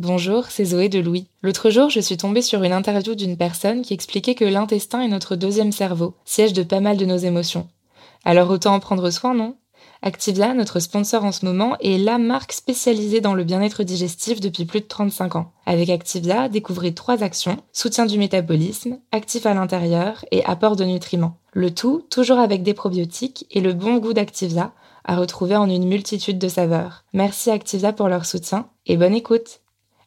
Bonjour, c'est Zoé de Louis. L'autre jour, je suis tombée sur une interview d'une personne qui expliquait que l'intestin est notre deuxième cerveau, siège de pas mal de nos émotions. Alors autant en prendre soin, non? Activia, notre sponsor en ce moment, est la marque spécialisée dans le bien-être digestif depuis plus de 35 ans. Avec Activia, découvrez trois actions, soutien du métabolisme, actif à l'intérieur et apport de nutriments. Le tout toujours avec des probiotiques et le bon goût d'Activia à retrouver en une multitude de saveurs. Merci Activia pour leur soutien et bonne écoute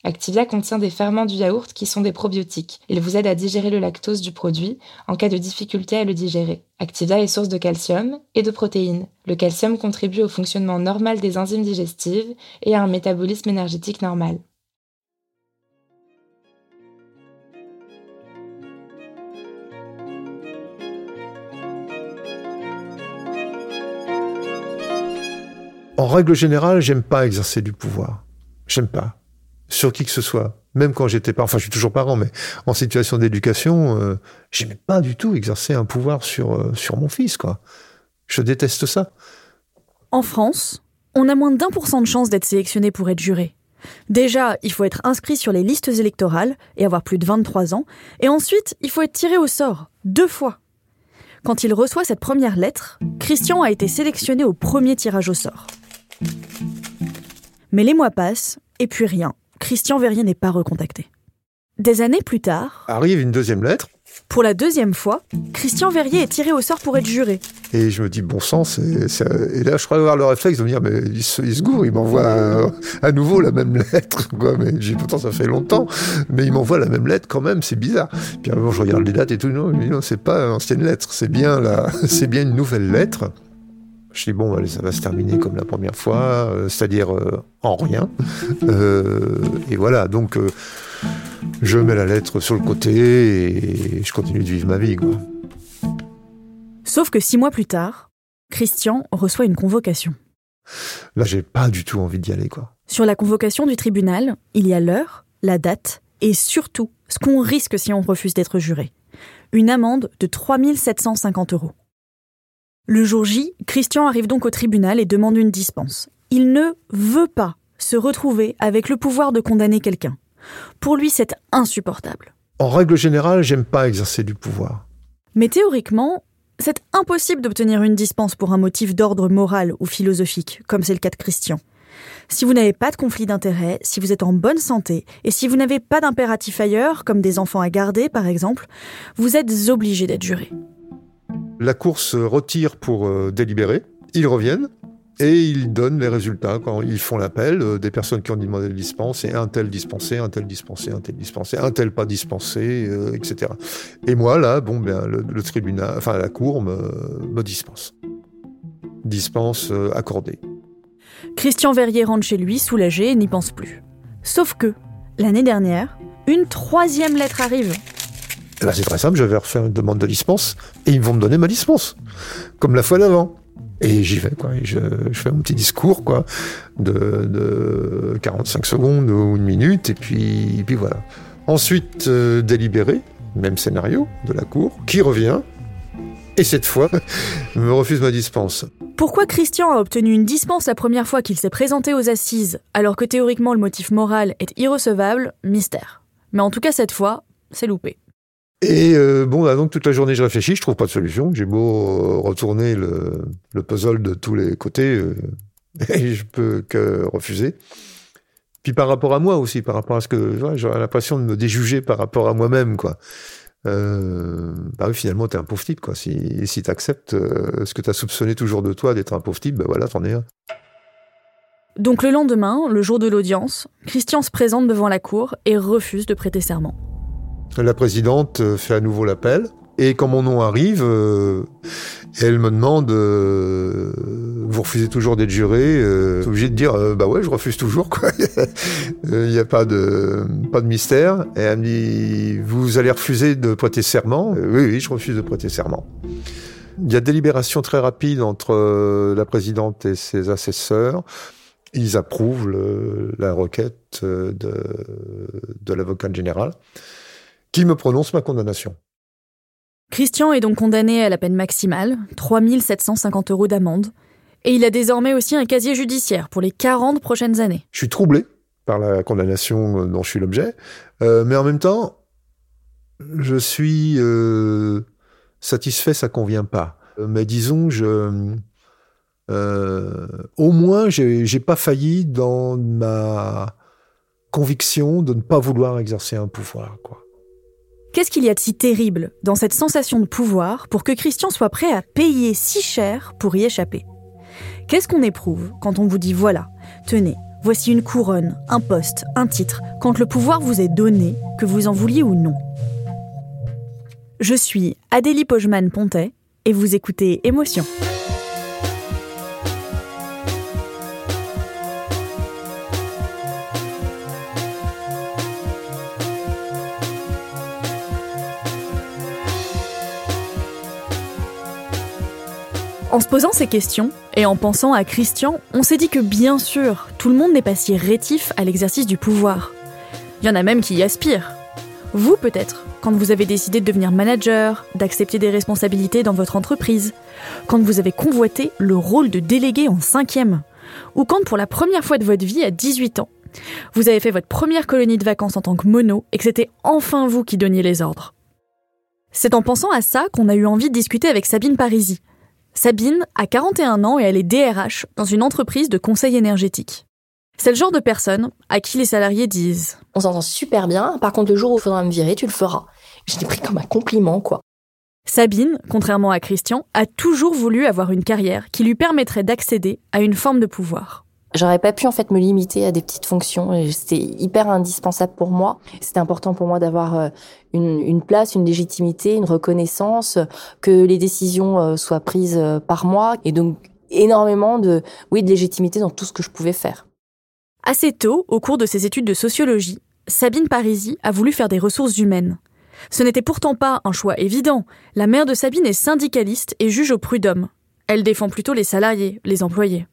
Activia contient des ferments du yaourt qui sont des probiotiques. Ils vous aident à digérer le lactose du produit en cas de difficulté à le digérer. Activia est source de calcium et de protéines. Le calcium contribue au fonctionnement normal des enzymes digestives et à un métabolisme énergétique normal. En règle générale, j'aime pas exercer du pouvoir. J'aime pas sur qui que ce soit. Même quand j'étais pas, enfin je suis toujours parent, mais en situation d'éducation, euh, j'aimais pas du tout exercer un pouvoir sur, euh, sur mon fils, quoi. Je déteste ça. En France, on a moins d'un pour cent de chances d'être sélectionné pour être juré. Déjà, il faut être inscrit sur les listes électorales et avoir plus de 23 ans, et ensuite, il faut être tiré au sort, deux fois. Quand il reçoit cette première lettre, Christian a été sélectionné au premier tirage au sort. Mais les mois passent, et puis rien. Christian Verrier n'est pas recontacté. Des années plus tard... Arrive une deuxième lettre. Pour la deuxième fois, Christian Verrier est tiré au sort pour être juré. Et je me dis, bon sang, c'est, et là je crois avoir le réflexe de me dire, mais il se, il gourre, il m'envoie à, nouveau la même lettre. Quoi. Mais j'ai pourtant ça fait longtemps, mais il m'envoie la même lettre quand même, c'est bizarre. Puis un je regarde les dates et tout, non, non c'est pas une ancienne lettre, c'est bien, la, c'est bien une nouvelle lettre. Je dis bon, allez, ça va se terminer comme la première fois, euh, c'est-à-dire euh, en rien. Euh, et voilà, donc je mets la lettre sur le côté et je continue de vivre ma vie. Quoi. Sauf que six mois plus tard, Christian reçoit une convocation. Là, j'ai pas du tout envie d'y aller. quoi. Sur la convocation du tribunal, il y a l'heure, la date et surtout ce qu'on risque si on refuse d'être juré. Une amende de 3750 euros. Le jour J, Christian arrive donc au tribunal et demande une dispense. Il ne veut pas se retrouver avec le pouvoir de condamner quelqu'un. Pour lui, c'est insupportable. En règle générale, j'aime pas exercer du pouvoir. Mais théoriquement, c'est impossible d'obtenir une dispense pour un motif d'ordre moral ou philosophique, comme c'est le cas de Christian. Si vous n'avez pas de conflit d'intérêts, si vous êtes en bonne santé, et si vous n'avez pas d'impératif ailleurs, comme des enfants à garder par exemple, vous êtes obligé d'être juré. La Cour se retire pour euh, délibérer. Ils reviennent et ils donnent les résultats quand ils font l'appel euh, des personnes qui ont demandé la dispense et un tel dispensé, un tel dispensé, un tel dispensé, un tel pas dispensé, euh, etc. Et moi là, bon ben le, tribunal, enfin la Cour me, me dispense, dispense accordée. Christian Verrier rentre chez lui soulagé et n'y pense plus. Sauf que l'année dernière, une troisième lettre arrive ben, c'est très simple, je vais refaire une demande de dispense et ils vont me donner ma dispense, comme la fois d'avant. Et j'y vais, quoi. je, fais mon petit discours, quoi, de, 45 secondes ou une minute, et puis, puis voilà. Ensuite, euh, délibéré, même scénario de la cour, qui revient, et cette fois, me refuse ma dispense. Pourquoi Christian a obtenu une dispense la première fois qu'il s'est présenté aux assises, alors que théoriquement le motif moral est irrecevable? Mystère. Mais en tout cas, cette fois, c'est loupé. Et euh, bon, bah, donc toute la journée, je réfléchis, je trouve pas de solution. J'ai beau retourner le, le, puzzle de tous les côtés, euh, et je peux que refuser. Puis par rapport à moi aussi, par rapport à ce que j'aurais l'impression de me déjuger par rapport à moi-même, quoi. Euh, bah oui, finalement, t'es un pauvre type, quoi. Si, si t'acceptes euh, ce que t'as soupçonné toujours de toi d'être un pauvre type, bah voilà, t'en es un. Donc le lendemain, le jour de l'audience, Christian se présente devant la cour et refuse de prêter serment. La présidente euh, fait à nouveau l'appel. Et quand mon nom arrive, euh, elle me demande euh, Vous refusez toujours d'être juré euh, obligé de dire Bah ouais, je refuse toujours, quoi. Il n'y a pas de, mystère. Et elle me dit Vous allez refuser de prêter serment? Oui, oui, je refuse de prêter serment. Il y a délibération très rapide entre la présidente et ses assesseurs. Ils approuvent la requête de, de l'avocat général qui me prononce ma condamnation? Christian est donc condamné à la peine maximale, 3750 euros d'amende, et il a désormais aussi un casier judiciaire pour les 40 prochaines années. Je suis troublé par la condamnation dont je suis l'objet, euh, mais en même temps, je suis euh, satisfait, ça convient pas. Mais disons, je, euh, au moins, j'ai pas failli dans ma conviction de ne pas vouloir exercer un pouvoir, quoi. Qu'est-ce qu'il y a de si terrible dans cette sensation de pouvoir pour que Christian soit prêt à payer si cher pour y échapper? Qu'est-ce qu'on éprouve quand on vous dit voilà, tenez, voici une couronne, un poste, un titre, quand le pouvoir vous est donné, que vous en vouliez ou non? Je suis Adélie Pojman-Pontet et vous écoutez Émotion. En se posant ces questions, et en pensant à Christian, on s'est dit que bien sûr, tout le monde n'est pas si rétif à l'exercice du pouvoir. Il y en a même qui y aspirent. Vous peut-être, quand vous avez décidé de devenir manager, d'accepter des responsabilités dans votre entreprise, quand vous avez convoité le rôle de délégué en cinquième, ou quand pour la première fois de votre vie à 18 ans, vous avez fait votre première colonie de vacances en tant que mono et que c'était enfin vous qui donniez les ordres. C'est en pensant à ça qu'on a eu envie de discuter avec Sabine Parisi, Sabine a 41 ans et elle est DRH dans une entreprise de conseil énergétique. C'est le genre de personne à qui les salariés disent On s'entend super bien, par contre le jour où il faudra me virer, tu le feras. Je l'ai pris comme un compliment, quoi. Sabine, contrairement à Christian, a toujours voulu avoir une carrière qui lui permettrait d'accéder à une forme de pouvoir. J'aurais pas pu en fait me limiter à des petites fonctions. C'était hyper indispensable pour moi. C'était important pour moi d'avoir euh, une, place, une légitimité, une reconnaissance, que les décisions euh, soient prises euh, par moi, et donc énormément de oui de légitimité dans tout ce que je pouvais faire. Assez tôt, au cours de ses études de sociologie, Sabine Parisi a voulu faire des ressources humaines. Ce n'était pourtant pas un choix évident. La mère de Sabine est syndicaliste et juge au prud'homme. Elle défend plutôt les salariés, les employés.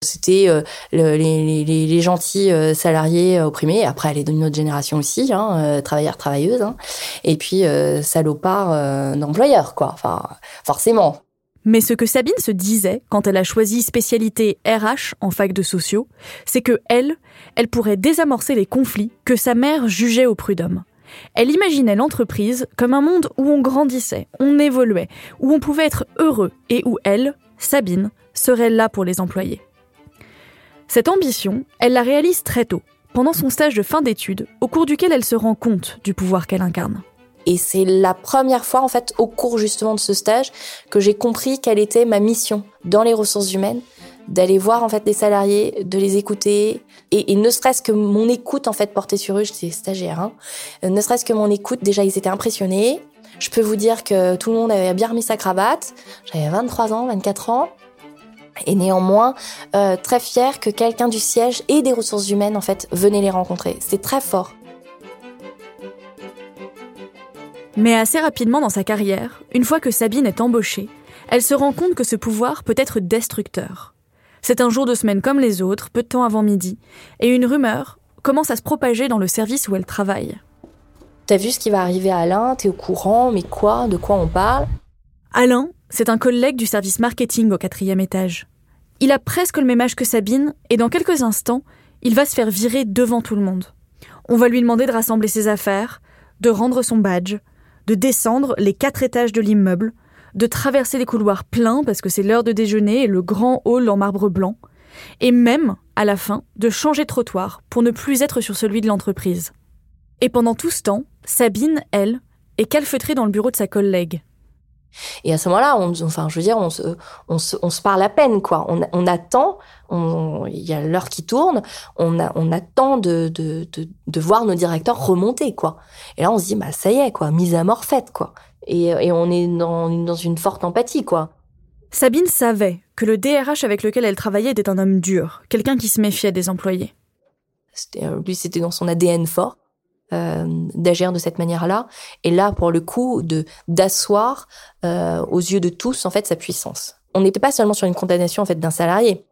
C'était euh, les, gentils euh, salariés opprimés. Après, elle est d'une autre génération aussi, hein, euh, travailleurs, travailleuses. Hein. Et puis, euh, salopards d'employeurs, quoi. Enfin, forcément. Mais ce que Sabine se disait quand elle a choisi spécialité RH en fac de sociaux, c'est que elle, elle pourrait désamorcer les conflits que sa mère jugeait au prud'homme. Elle imaginait l'entreprise comme un monde où on grandissait, on évoluait, où on pouvait être heureux et où elle, Sabine, serait là pour les employés. Cette ambition, elle la réalise très tôt, pendant son stage de fin d'études, au cours duquel elle se rend compte du pouvoir qu'elle incarne. Et c'est la première fois, en fait, au cours justement de ce stage, que j'ai compris quelle était ma mission dans les ressources humaines, d'aller voir en fait les salariés, de les écouter, et, et ne serait-ce que mon écoute en fait portée sur eux, j'étais stagiaire, hein, ne serait-ce que mon écoute, déjà ils étaient impressionnés. Je peux vous dire que tout le monde avait bien remis sa cravate. J'avais 23 ans, 24 ans et néanmoins euh, très fier que quelqu'un du siège et des ressources humaines en fait venait les rencontrer. C'est très fort. Mais assez rapidement dans sa carrière, une fois que Sabine est embauchée, elle se rend compte que ce pouvoir peut être destructeur. C'est un jour de semaine comme les autres, peu de temps avant midi, et une rumeur commence à se propager dans le service où elle travaille. T'as vu ce qui va arriver à Alain? T'es au courant? Mais quoi? De quoi on parle? Alain, c'est un collègue du service marketing au quatrième étage. Il a presque le même âge que Sabine, et dans quelques instants, il va se faire virer devant tout le monde. On va lui demander de rassembler ses affaires, de rendre son badge, de descendre les quatre étages de l'immeuble, de traverser les couloirs pleins parce que c'est l'heure de déjeuner et le grand hall en marbre blanc, et même, à la fin, de changer trottoir pour ne plus être sur celui de l'entreprise. Et pendant tout ce temps, Sabine, elle, est calfeutrée dans le bureau de sa collègue. Et à ce moment-là, on, enfin, je veux dire, on se, on se, on se parle à peine, quoi. On, on attend, il y a l'heure qui tourne, on, a, on attend de, de, de, de, voir nos directeurs remonter, quoi. Et là, on se dit, bah, ça y est, quoi, mise à mort faite, quoi. Et, et on est dans, dans une forte empathie, quoi. Sabine savait que le DRH avec lequel elle travaillait était un homme dur, quelqu'un qui se méfiait des employés. Euh, lui, c'était dans son ADN fort. Euh, d'agir de cette manière-là et là pour le coup de d'asseoir euh, aux yeux de tous en fait sa puissance. On n'était pas seulement sur une condamnation en fait d'un salarié,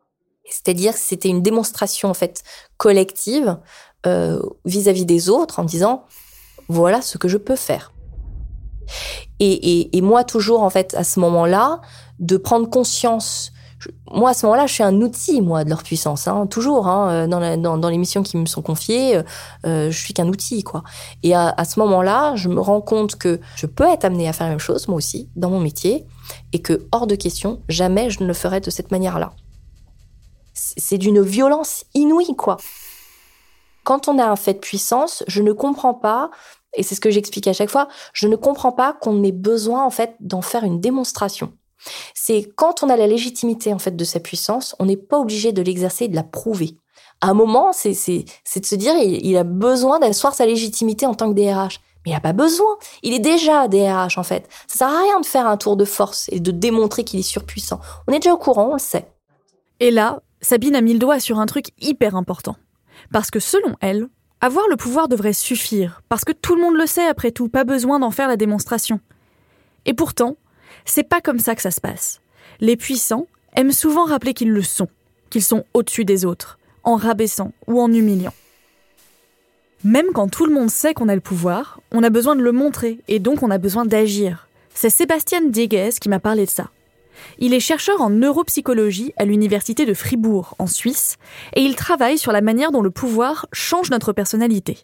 c'est-à-dire c'était une démonstration en fait collective euh, vis-à-vis des autres en disant voilà ce que je peux faire. Et, et moi toujours en fait à ce moment-là de prendre conscience moi, à ce moment-là, je suis un outil, moi, de leur puissance, hein, toujours. Hein, dans, dans, les missions qui me sont confiées, euh, je suis qu'un outil, quoi. Et à, à ce moment-là, je me rends compte que je peux être amenée à faire la même chose, moi aussi, dans mon métier, et que, hors de question, jamais je ne le ferai de cette manière-là. C'est d'une violence inouïe, quoi. Quand on a un fait de puissance, je ne comprends pas et c'est ce que j'explique à chaque fois, je ne comprends pas qu'on ait besoin en fait d'en faire une démonstration. C'est quand on a la légitimité en fait de sa puissance, on n'est pas obligé de l'exercer et de la prouver. À un moment, c'est de se dire il, a besoin d'asseoir sa légitimité en tant que DRH. Mais il n'a pas besoin. Il est déjà DRH en fait. Ça sert à rien de faire un tour de force et de démontrer qu'il est surpuissant. On est déjà au courant, on le sait. Et là, Sabine a mis le doigt sur un truc hyper important. Parce que selon elle, avoir le pouvoir devrait suffire, parce que tout le monde le sait après tout, pas besoin d'en faire la démonstration. Et pourtant, c'est pas comme ça que ça se passe. Les puissants aiment souvent rappeler qu'ils le sont, qu'ils sont au-dessus des autres, en rabaissant ou en humiliant. Même quand tout le monde sait qu'on a le pouvoir, on a besoin de le montrer et donc on a besoin d'agir. C'est Sébastien Dieguez qui m'a parlé de ça. Il est chercheur en neuropsychologie à l'université de Fribourg, en Suisse, et il travaille sur la manière dont le pouvoir change notre personnalité.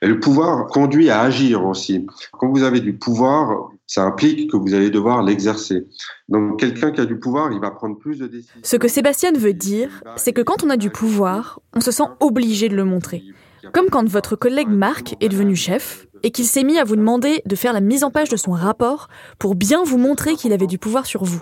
Le pouvoir conduit à agir aussi. Quand vous avez du pouvoir, ça implique que vous allez devoir l'exercer. Donc quelqu'un qui a du pouvoir, il va prendre plus de décisions. Ce que Sébastien veut dire, c'est que quand on a du pouvoir, on se sent obligé de le montrer. Comme quand votre collègue Marc est devenu chef et qu'il s'est mis à vous demander de faire la mise en page de son rapport pour bien vous montrer qu'il avait du pouvoir sur vous.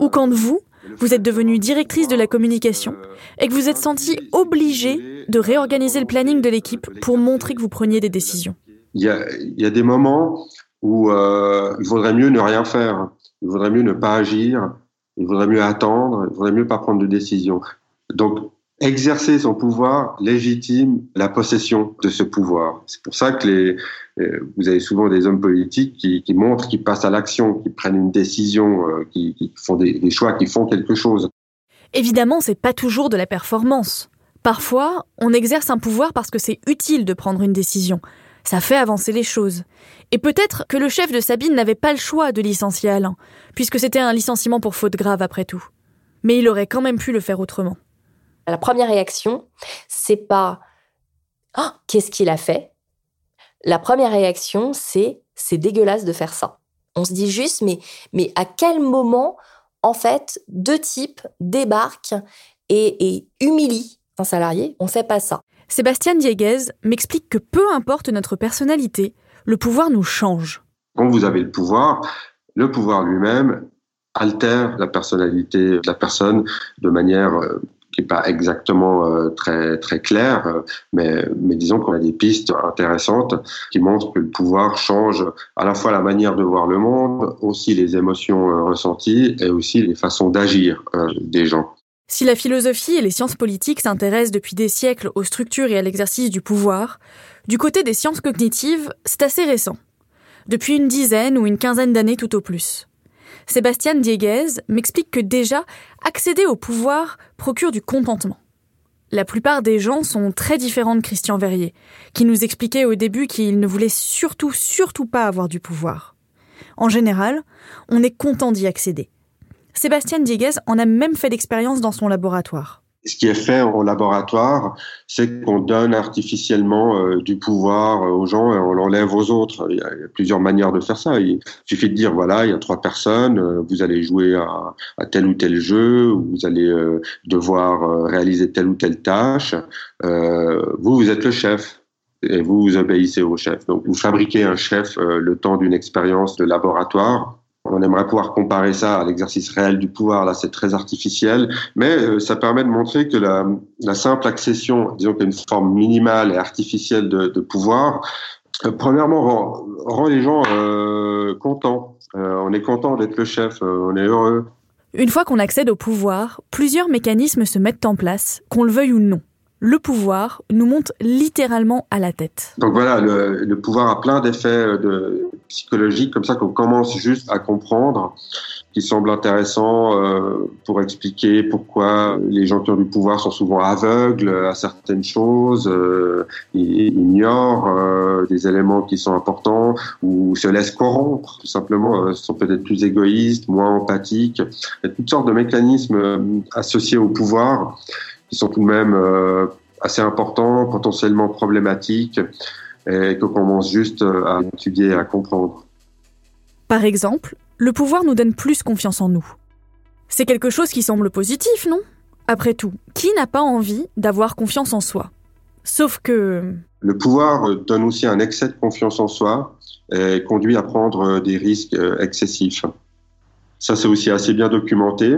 Ou quand vous, vous êtes devenue directrice de la communication et que vous êtes senti obligé de réorganiser le planning de l'équipe pour montrer que vous preniez des décisions. Il y a, il y a des moments où euh, il vaudrait mieux ne rien faire, il vaudrait mieux ne pas agir, il vaudrait mieux attendre, il vaudrait mieux pas prendre de décision. Donc, exercer son pouvoir légitime la possession de ce pouvoir. C'est pour ça que les, euh, vous avez souvent des hommes politiques qui, qui montrent, qui passent à l'action, qui prennent une décision, euh, qui, qui, font des, des choix, qui font quelque chose. Évidemment, c'est pas toujours de la performance. Parfois, on exerce un pouvoir parce que c'est utile de prendre une décision. Ça fait avancer les choses. Et peut-être que le chef de Sabine n'avait pas le choix de licencier Alain, puisque c'était un licenciement pour faute grave après tout. Mais il aurait quand même pu le faire autrement. La première réaction, c'est pas ah, qu'est-ce qu'il a fait? La première réaction, c'est c'est dégueulasse de faire ça. On se dit juste mais mais à quel moment en fait deux types débarquent et, et humilient un salarié? On sait pas ça. Sébastien Dieguez m'explique que peu importe notre personnalité, le pouvoir nous change. Quand vous avez le pouvoir, le pouvoir lui-même altère la personnalité de la personne de manière euh, qui n'est pas exactement euh, très très claire, euh, mais, mais disons qu'on a des pistes intéressantes qui montrent que le pouvoir change à la fois la manière de voir le monde, aussi les émotions ressenties et aussi les façons d'agir des gens. Si la philosophie et les sciences politiques s'intéressent depuis des siècles aux structures et à l'exercice du pouvoir, du côté des sciences cognitives, c'est assez récent. Depuis une dizaine ou une quinzaine d'années tout au plus. Sébastien Dieguez m'explique que déjà, accéder au pouvoir procure du contentement. La plupart des gens sont très différents de Christian Verrier, qui nous expliquait au début qu'il ne voulait surtout, surtout pas avoir du pouvoir. En général, on est content d'y accéder. Sébastien Dieguez en a même fait l'expérience dans son laboratoire. ce qui est fait en laboratoire, c'est qu'on donne artificiellement euh, du pouvoir euh, aux gens et on l'enlève aux autres. Il y, a, plusieurs manières de faire ça. Il suffit de dire voilà, il y a trois personnes, euh, vous allez jouer à, à, tel ou tel jeu, vous allez devoir réaliser telle ou telle tâche. vous, vous êtes le chef et vous, vous obéissez au chef. Donc, vous fabriquez un chef le temps d'une expérience de laboratoire on aimerait pouvoir comparer ça à l'exercice réel du pouvoir. Là, c'est très artificiel, mais euh, ça permet de montrer que la, simple accession, disons qu'il y a une forme minimale et artificielle de, pouvoir, euh, premièrement rend, les gens euh, contents. on est content d'être le chef, on est heureux. Une fois qu'on accède au pouvoir, plusieurs mécanismes se mettent en place, qu'on le veuille ou non le pouvoir nous monte littéralement à la tête. Donc voilà, le, pouvoir a plein d'effets euh, de, psychologiques comme ça qu'on commence juste à comprendre, qui semblent intéressants euh, pour expliquer pourquoi les gens qui ont du pouvoir sont souvent aveugles à certaines choses, euh, ignorent des éléments qui sont importants ou se laissent corrompre, tout simplement, sont peut-être plus égoïstes, moins empathiques. Il y a toutes sortes de mécanismes associés au pouvoir qui sont tout de même euh, assez importants, potentiellement problématiques, et qu'on commence juste euh, à étudier et à comprendre. Par exemple, le pouvoir nous donne plus confiance en nous. C'est quelque chose qui semble positif, non? Après tout, qui n'a pas envie d'avoir confiance en soi? Sauf que... Le pouvoir donne aussi un excès de confiance en soi et conduit à prendre des risques euh, excessifs. Ça, c'est aussi assez bien documenté.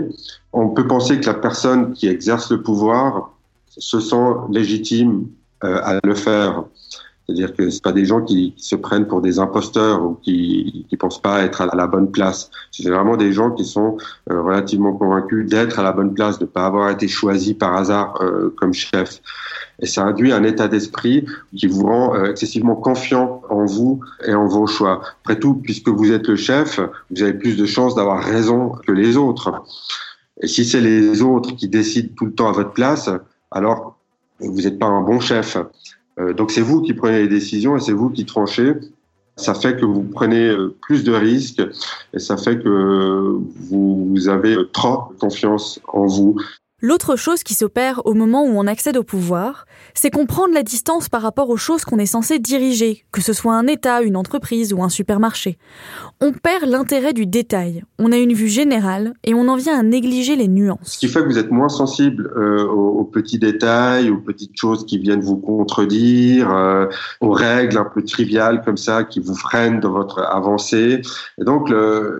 On peut penser que la personne qui exerce le pouvoir se sent légitime euh, à le faire. C'est-à-dire que c'est pas des gens qui, se prennent pour des imposteurs ou qui ne pensent pas être à la bonne place. C'est vraiment des gens qui sont euh, relativement convaincus d'être à la bonne place, de pas avoir été choisis par hasard euh, comme chef. Et ça induit un état d'esprit qui vous rend euh, excessivement confiant en vous et en vos choix. Après tout, puisque vous êtes le chef, vous avez plus de chances d'avoir raison que les autres. Et si c'est les autres qui décident tout le temps à votre place, alors vous n'êtes pas un bon chef. Euh, donc c'est vous qui prenez les décisions et c'est vous qui tranchez. Ça fait que vous prenez euh, plus de risques et ça fait que vous avez trop confiance en vous. L'autre chose qui s'opère au moment où on accède au pouvoir, c'est qu'on prend de la distance par rapport aux choses qu'on est censé diriger, que ce soit un État, une entreprise ou un supermarché. On perd l'intérêt du détail, on a une vue générale et on en vient à négliger les nuances. Ce qui fait que vous êtes moins sensible euh, aux, petits détails, aux petites choses qui viennent vous contredire, euh, aux règles un peu triviales comme ça qui vous freinent dans votre avancée. Et donc,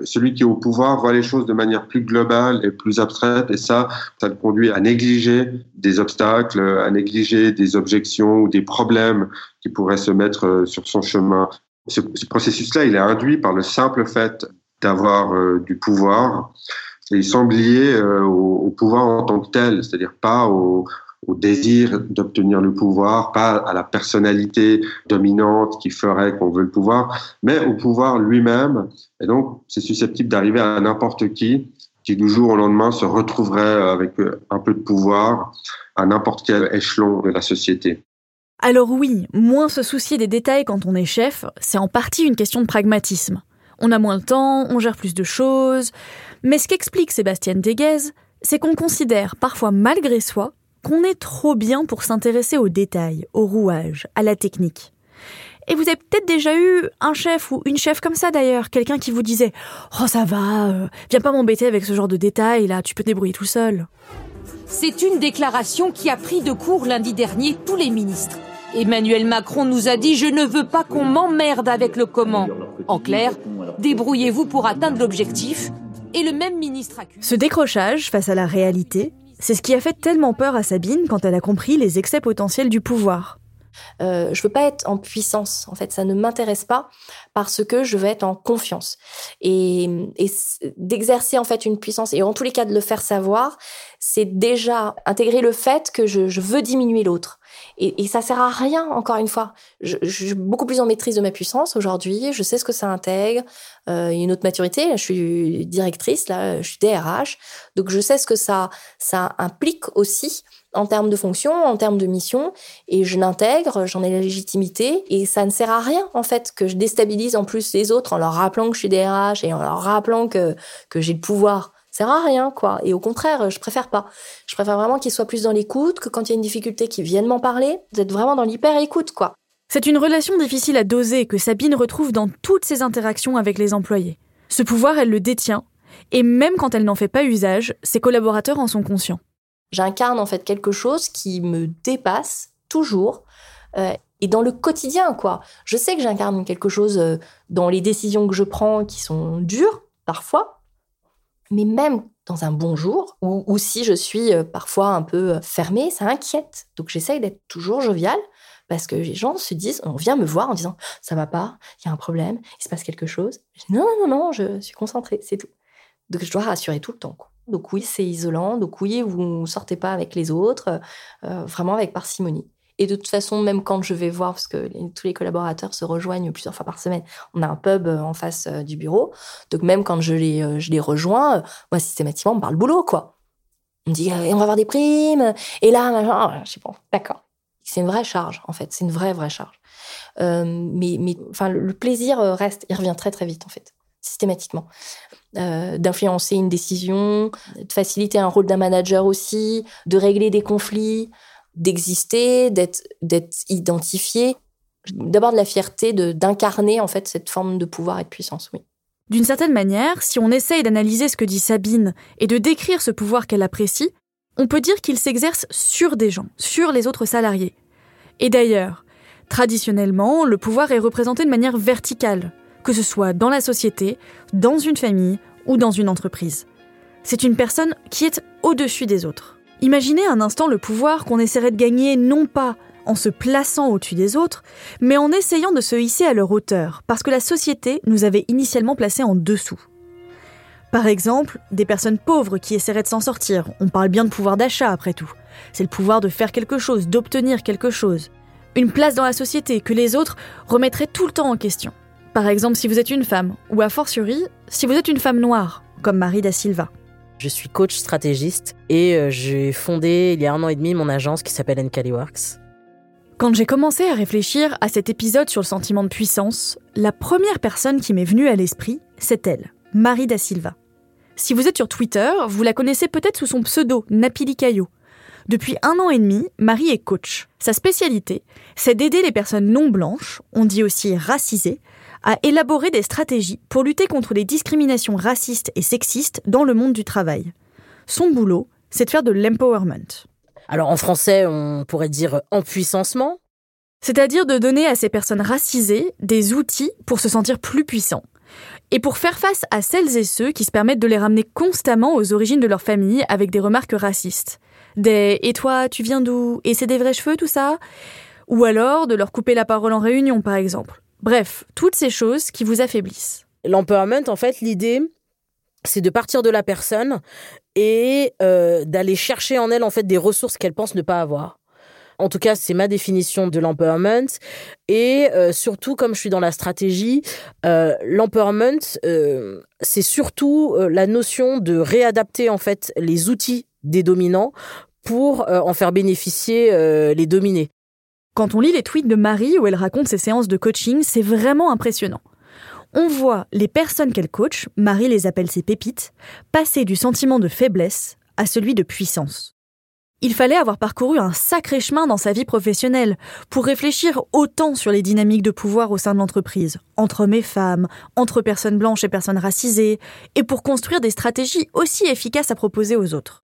celui qui est au pouvoir voit les choses de manière plus globale et plus abstraite et ça, ça le à négliger des obstacles, à négliger des objections ou des problèmes qui pourraient se mettre euh, sur son chemin. Ce, processus-là, il est induit par le simple fait d'avoir euh, du pouvoir. Et il semble lié au, pouvoir en tant que tel, c'est-à-dire pas au, au désir d'obtenir le pouvoir, pas à la personnalité dominante qui ferait qu'on veut le pouvoir, mais au pouvoir lui-même. Et donc, c'est susceptible d'arriver à n'importe qui qui du jour au lendemain se retrouverait avec euh, un peu de pouvoir à n'importe quel échelon de la société. Alors oui, moins se soucier des détails quand on est chef, c'est en partie une question de pragmatisme. On a moins de temps, on gère plus de choses, mais ce qu'explique Sébastien Deguez, c'est qu'on considère parfois malgré soi qu'on est trop bien pour s'intéresser aux détails, aux rouages, à la technique. Et vous avez peut-être déjà eu un chef ou une chef comme ça d'ailleurs, quelqu'un qui vous disait Oh ça va, euh, viens pas m'embêter avec ce genre de détails là, tu peux te débrouiller tout seul. C'est une déclaration qui a pris de court lundi dernier tous les ministres. Emmanuel Macron nous a dit Je ne veux pas qu'on m'emmerde avec le comment. En clair, débrouillez-vous pour atteindre l'objectif. Et le même ministre accuse. Ce décrochage face à la réalité, c'est ce qui a fait tellement peur à Sabine quand elle a compris les excès potentiels du pouvoir. Euh, je veux pas être en puissance. En fait, ça ne m'intéresse pas parce que je veux être en confiance et, d'exercer en fait une puissance et en tous les cas de le faire savoir, c'est déjà intégrer le fait que je, veux diminuer l'autre. Et, et, ça sert à rien, encore une fois. Je, suis beaucoup plus en maîtrise de ma puissance aujourd'hui. Je sais ce que ça intègre. Euh, une autre maturité. je suis directrice, là, je suis DRH. Donc, je sais ce que ça, ça implique aussi en termes de fonction, en termes de mission, et je l'intègre, j'en ai la légitimité, et ça ne sert à rien en fait que je déstabilise en plus les autres en leur rappelant que je suis DRH et en leur rappelant que, que j'ai le pouvoir. Ça sert à rien, quoi. Et au contraire, je préfère pas. Je préfère vraiment qu'ils soient plus dans l'écoute, que quand il y a une difficulté, qu'ils viennent m'en parler, d'être vraiment dans l'hyper-écoute, quoi. C'est une relation difficile à doser que Sabine retrouve dans toutes ses interactions avec les employés. Ce pouvoir, elle le détient, et même quand elle n'en fait pas usage, ses collaborateurs en sont conscients. J'incarne en fait quelque chose qui me dépasse toujours, euh, et dans le quotidien, quoi. Je sais que j'incarne quelque chose euh, dans les décisions que je prends qui sont dures, parfois, mais même dans un bon jour, ou, si je suis euh, parfois un peu fermée, ça inquiète. Donc j'essaye d'être toujours joviale, parce que les gens se disent, on vient me voir en disant, ça va pas, il y a un problème, il se passe quelque chose. Non, non, non, je suis concentrée, c'est tout. Donc je dois rassurer tout le temps. Donc oui, c'est isolant, donc oui, vous ne sortez pas avec les autres, euh, vraiment avec parcimonie. Et de toute façon, même quand je vais voir, parce que tous les collaborateurs se rejoignent plusieurs fois par semaine, on a un pub euh, en face euh, du bureau. Donc même quand je les, je les rejoins, moi systématiquement, on me parle boulot, quoi. On me dit, on va avoir des primes. Et là, machin, je sais pas, d'accord. C'est une vraie charge, en fait. C'est une vraie, vraie charge. mais, mais le, plaisir reste, il revient très, très vite, en fait, systématiquement. d'influencer une décision, de faciliter un rôle d'un manager aussi, de régler des conflits, d'exister, d'être, d'être identifié. D'abord de la fierté de, d'incarner en fait cette forme de pouvoir et de puissance, oui. D'une certaine manière, si on essaye d'analyser ce que dit Sabine et de décrire ce pouvoir qu'elle apprécie, on peut dire qu'il s'exerce sur des gens, sur les autres salariés. Et d'ailleurs, traditionnellement, le pouvoir est représenté de manière verticale, que ce soit dans la société, dans une famille ou dans une entreprise. C'est une personne qui est au-dessus des autres. Imaginez un instant le pouvoir qu'on essaierait de gagner non pas en se plaçant au-dessus des autres, mais en essayant de se hisser à leur hauteur, parce que la société nous avait initialement placés en dessous. Par exemple, des personnes pauvres qui essaieraient de s'en sortir. On parle bien de pouvoir d'achat après tout. C'est le pouvoir de faire quelque chose, d'obtenir quelque chose. Une place dans la société que les autres remettraient tout le temps en question. Par exemple, si vous êtes une femme, ou a fortiori, si vous êtes une femme noire, comme Marie da Silva. Je suis coach stratégiste et euh, j'ai fondé il y a un an et demi mon agence qui s'appelle Encali Works. Quand j'ai commencé à réfléchir à cet épisode sur le sentiment de puissance, la première personne qui m'est venue à l'esprit, c'est elle, Marie da Silva. Si vous êtes sur Twitter, vous la connaissez peut-être sous son pseudo, Napili Caillot. Depuis un an et demi, Marie est coach. Sa spécialité, c'est d'aider les personnes non blanches, on dit aussi racisées, a élaboré des stratégies pour lutter contre les discriminations racistes et sexistes dans le monde du travail. Son boulot, c'est de faire de l'empowerment. Alors en français, on pourrait dire empuissancement. C'est-à-dire de donner à ces personnes racisées des outils pour se sentir plus puissants. Et pour faire face à celles et ceux qui se permettent de les ramener constamment aux origines de leur famille avec des remarques racistes. Des Et toi, tu viens d'où? Et c'est des vrais cheveux, tout ça Ou alors de leur couper la parole en réunion, par exemple. Bref, toutes ces choses qui vous affaiblissent. L'empowerment, en fait, l'idée, c'est de partir de la personne et euh, d'aller chercher en elle en fait des ressources qu'elle pense ne pas avoir. En tout cas, c'est ma définition de l'empowerment. Et euh, surtout, comme je suis dans la stratégie, euh, l'empowerment, c'est surtout la notion de réadapter en fait les outils des dominants pour en faire bénéficier les dominés. Quand on lit les tweets de Marie où elle raconte ses séances de coaching, c'est vraiment impressionnant. On voit les personnes qu'elle coach, Marie les appelle ses pépites, passer du sentiment de faiblesse à celui de puissance. Il fallait avoir parcouru un sacré chemin dans sa vie professionnelle pour réfléchir autant sur les dynamiques de pouvoir au sein de l'entreprise, entre hommes et femmes, entre personnes blanches et personnes racisées, et pour construire des stratégies aussi efficaces à proposer aux autres.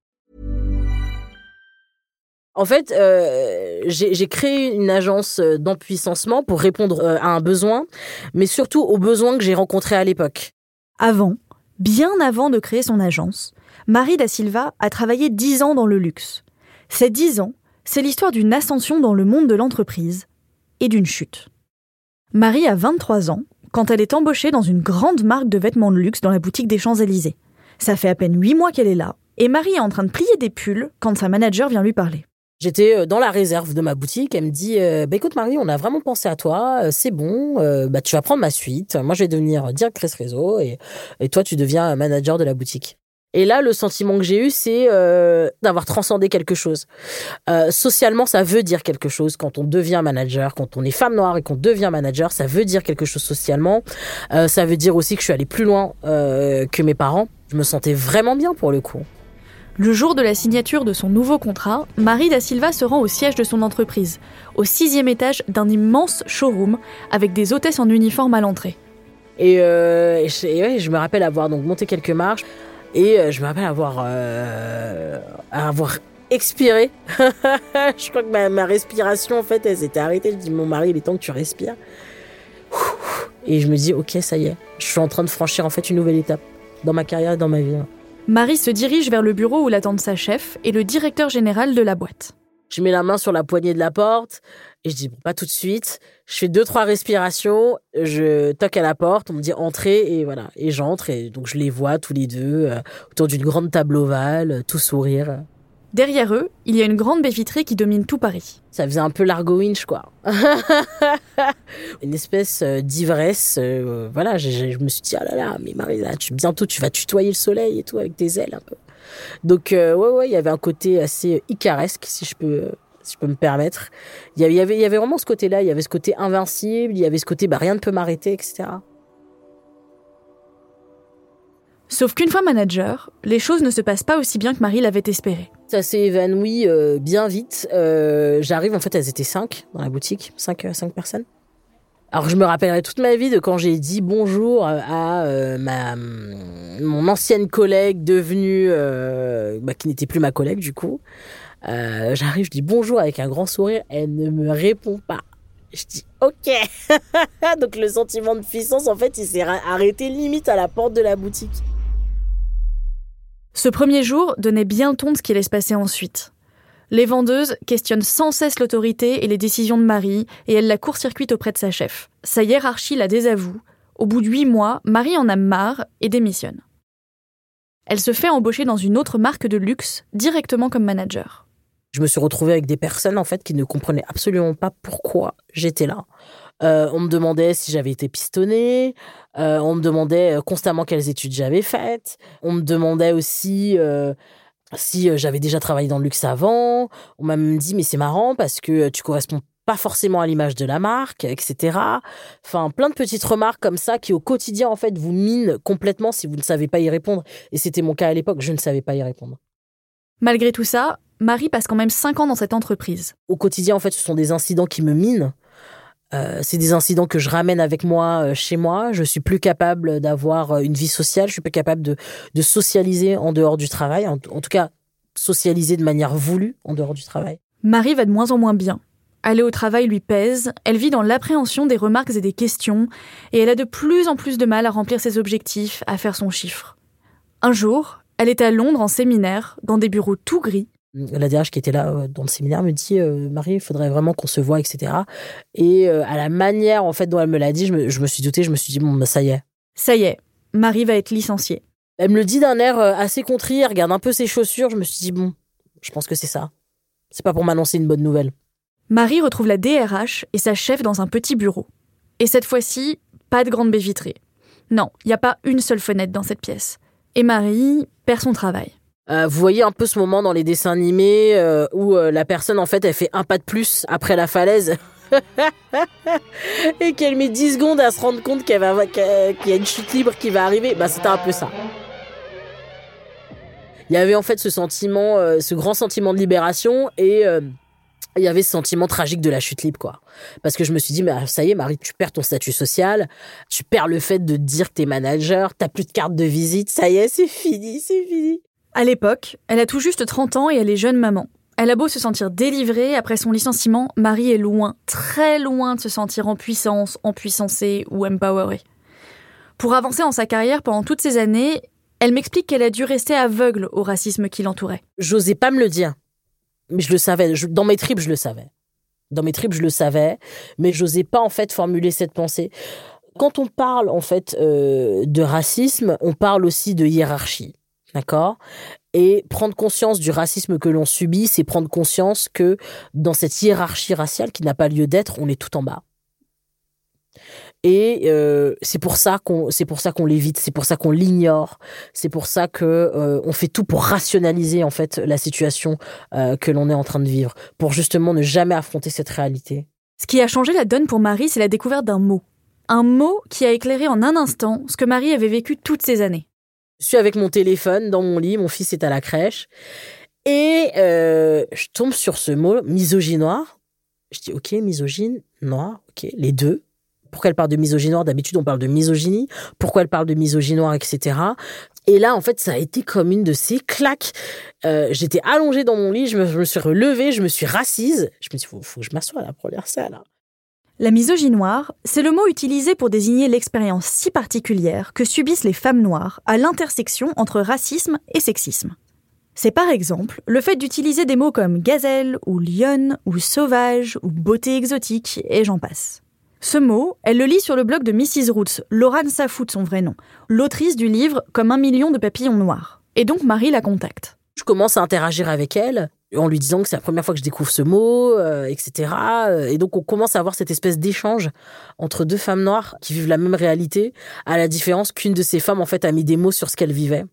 En fait, euh, j'ai créé une agence euh, d'empuissancement pour répondre euh, à un besoin, mais surtout aux besoins que j'ai rencontrés à l'époque. Avant, bien avant de créer son agence, Marie da Silva a travaillé dix ans dans le luxe. Ces dix ans, c'est l'histoire d'une ascension dans le monde de l'entreprise et d'une chute. Marie a 23 ans quand elle est embauchée dans une grande marque de vêtements de luxe dans la boutique des Champs-Élysées. Ça fait à peine huit mois qu'elle est là, et Marie est en train de plier des pulls quand sa manager vient lui parler. J'étais euh, dans la réserve de ma boutique. Elle me dit euh, bah, écoute Marie, on a vraiment pensé à toi. Euh, c'est bon. bah tu vas prendre ma suite. Moi je vais devenir directrice réseau et, et toi tu deviens manager de la boutique. Et là, le sentiment que j'ai eu, c'est d'avoir transcendé quelque chose. socialement, ça veut dire quelque chose quand on devient manager, quand on est femme noire et qu'on devient manager, ça veut dire quelque chose socialement. ça veut dire aussi que je suis allée plus loin que mes parents. Je me sentais vraiment bien pour le coup. Le jour de la signature de son nouveau contrat, Marie da Silva se rend au siège de son entreprise, au sixième étage d'un immense showroom avec des hôtesses en uniforme à l'entrée. Et, euh, je, me rappelle avoir donc monté quelques marches et euh, je me rappelle avoir, euh, avoir expiré. je crois que ma, respiration en fait elle s'était arrêtée. Je dis mon mari il est temps que tu respires. Et je me dis ok ça y est, je suis en train de franchir en fait une nouvelle étape dans ma carrière et dans ma vie. Marie se dirige vers le bureau où l'attendent sa chef et le directeur général de la boîte. Je mets la main sur la poignée de la porte et je dis pas tout de suite. Je fais deux trois respirations, je toque à la porte, on me dit entrez et voilà et j'entre et donc je les vois tous les deux euh, autour d'une grande table ovale, tout sourire. Derrière eux, il y a une grande baie vitrée qui domine tout Paris. Ça faisait un peu l'Argo Winch, quoi. une espèce euh, d'ivresse. Euh, voilà, je, me suis dit, ah là là, mais Marie, tu, bientôt tu vas tutoyer le soleil et tout avec tes ailes un peu. Donc, euh, ouais, ouais, il y avait un côté assez icaresque, si je peux, si je peux me permettre. Il y avait, il y avait vraiment ce côté-là, il y avait ce côté invincible, il y avait ce côté, bah, rien ne peut m'arrêter, etc. Sauf qu'une fois manager, les choses ne se passent pas aussi bien que Marie l'avait espéré. Ça s'est évanoui euh, bien vite. Euh, j'arrive, en fait, elles étaient cinq dans la boutique, cinq, euh, cinq personnes. Alors je me rappellerai toute ma vie de quand j'ai dit bonjour à ma mon ancienne collègue devenue bah, qui n'était plus ma collègue du coup. J'arrive, je dis bonjour avec un grand sourire, elle ne me répond pas. Je dis ok. Donc le sentiment de puissance en fait il s'est arrêté limite à la porte de la boutique. Ce premier jour donnait bien ton de ce qui allait se passer ensuite. Les vendeuses questionnent sans cesse l'autorité et les décisions de Marie, et elle la court-circuite auprès de sa chef. Sa hiérarchie la désavoue. Au bout de huit mois, Marie en a marre et démissionne. Elle se fait embaucher dans une autre marque de luxe, directement comme manager. Je me suis retrouvée avec des personnes en fait qui ne comprenaient absolument pas pourquoi j'étais là. Euh, on me demandait si j'avais été pistonnée. Euh, on me demandait euh, constamment quelles études j'avais faites. On me demandait aussi si j'avais déjà travaillé dans le luxe avant. On m'a même dit mais c'est marrant parce que tu corresponds pas forcément à l'image de la marque, etc. Enfin, plein de petites remarques comme ça qui au quotidien en fait vous minent complètement si vous ne savez pas y répondre. Et c'était mon cas à l'époque, je ne savais pas y répondre. Malgré tout ça, Marie passe quand même 5 ans dans cette entreprise. Au quotidien, en fait, ce sont des incidents qui me minent. Euh, c'est des incidents que je ramène avec moi euh, chez moi. Je suis plus capable d'avoir euh, une vie sociale. Je suis plus capable de, de socialiser en dehors du travail. En, tout cas, socialiser de manière voulue en dehors du travail. Marie va de moins en moins bien. Aller au travail lui pèse, elle vit dans l'appréhension des remarques et des questions, et elle a de plus en plus de mal à remplir ses objectifs, à faire son chiffre. Un jour, elle est à Londres en séminaire, dans des bureaux tout gris, la DRH qui était là euh, dans le séminaire me dit euh, Marie, il faudrait vraiment qu'on se voit, etc. Et euh, à la manière en fait dont elle me l'a dit, je me, suis douté, je me suis dit bon, bah, ça y est. Ça y est, Marie va être licenciée. Elle me le dit d'un air assez contrit, elle regarde un peu ses chaussures, je me suis dit bon, je pense que c'est ça. C'est pas pour m'annoncer une bonne nouvelle. Marie retrouve la DRH et sa chef dans un petit bureau. Et cette fois-ci, pas de grande baie vitrée. Non, il n'y a pas une seule fenêtre dans cette pièce. Et Marie perd son travail. Euh, vous voyez un peu ce moment dans les dessins animés euh, où euh, la personne en fait elle fait un pas de plus après la falaise et qu'elle met 10 secondes à se rendre compte qu'il y a une chute libre qui va arriver. Bah c'était un peu ça. Il y avait en fait ce sentiment, ce grand sentiment de libération et il y avait ce sentiment tragique de la chute libre, quoi. Parce que je me suis dit, mais ça y est, Marie, tu perds ton statut social, tu perds le fait de dire que t'es manager, t'as plus de carte de visite, ça y est, c'est fini, c'est fini. À l'époque, elle a tout juste 30 ans et elle est jeune maman. Elle a beau se sentir délivrée après son licenciement, Marie est loin, très loin de se sentir en puissance, en puissancée ou empowerée. Pour avancer en sa carrière pendant toutes ces années, elle m'explique qu'elle a dû rester aveugle au racisme qui l'entourait. J'osais pas me le dire, mais je le savais. dans mes tripes, je le savais. Dans mes tripes, je le savais, mais j'osais pas en fait formuler cette pensée Quand on parle en fait euh, de racisme, on parle aussi de hiérarchie, d'accord? Et prendre conscience du racisme que l'on subit, c'est prendre conscience que dans cette hiérarchie raciale qui n'a pas lieu d'être, on est tout en bas. Et euh, c'est pour ça qu'on l'évite, c'est pour ça qu'on l'ignore, c'est pour ça que euh, on fait tout pour rationaliser en fait la situation euh, que l'on est en train de vivre, pour justement ne jamais affronter cette réalité. Ce qui a changé la donne pour Marie, c'est la découverte d'un mot. Un mot qui a éclairé en un instant ce que Marie avait vécu toutes ces années. Je suis avec mon téléphone dans mon lit, mon fils est à la crèche, et je tombe sur ce mot misogynoir. Je dis ok misogyne, noir, ok les deux pourquoi elle parle de misogynoire D'habitude, on parle de misogynie. Pourquoi elle parle de misogynoire, etc. Et là, en fait, ça a été comme une de ces claques. Euh, j'étais allongée dans mon lit, je me, suis relevée, je me suis rassise. Je me suis dit, faut, faut que je m'assoie à la première salle. La misogynoire, c'est le mot utilisé pour désigner l'expérience si particulière que subissent les femmes noires à l'intersection entre racisme et sexisme. C'est par exemple le fait d'utiliser des mots comme gazelle ou lionne ou sauvage ou beauté exotique et j'en passe. Ce mot, elle le lit sur le blog de Mrs. Roots, Laurent Safout son vrai nom, l'autrice du livre Comme un million de papillons noirs. Et donc Marie la contacte. Je commence à interagir avec elle en lui disant que c'est la première fois que je découvre ce mot, euh, etc. Et donc on commence à avoir cette espèce d'échange entre deux femmes noires qui vivent la même réalité, à la différence qu'une de ces femmes en fait a mis des mots sur ce qu'elle vivait.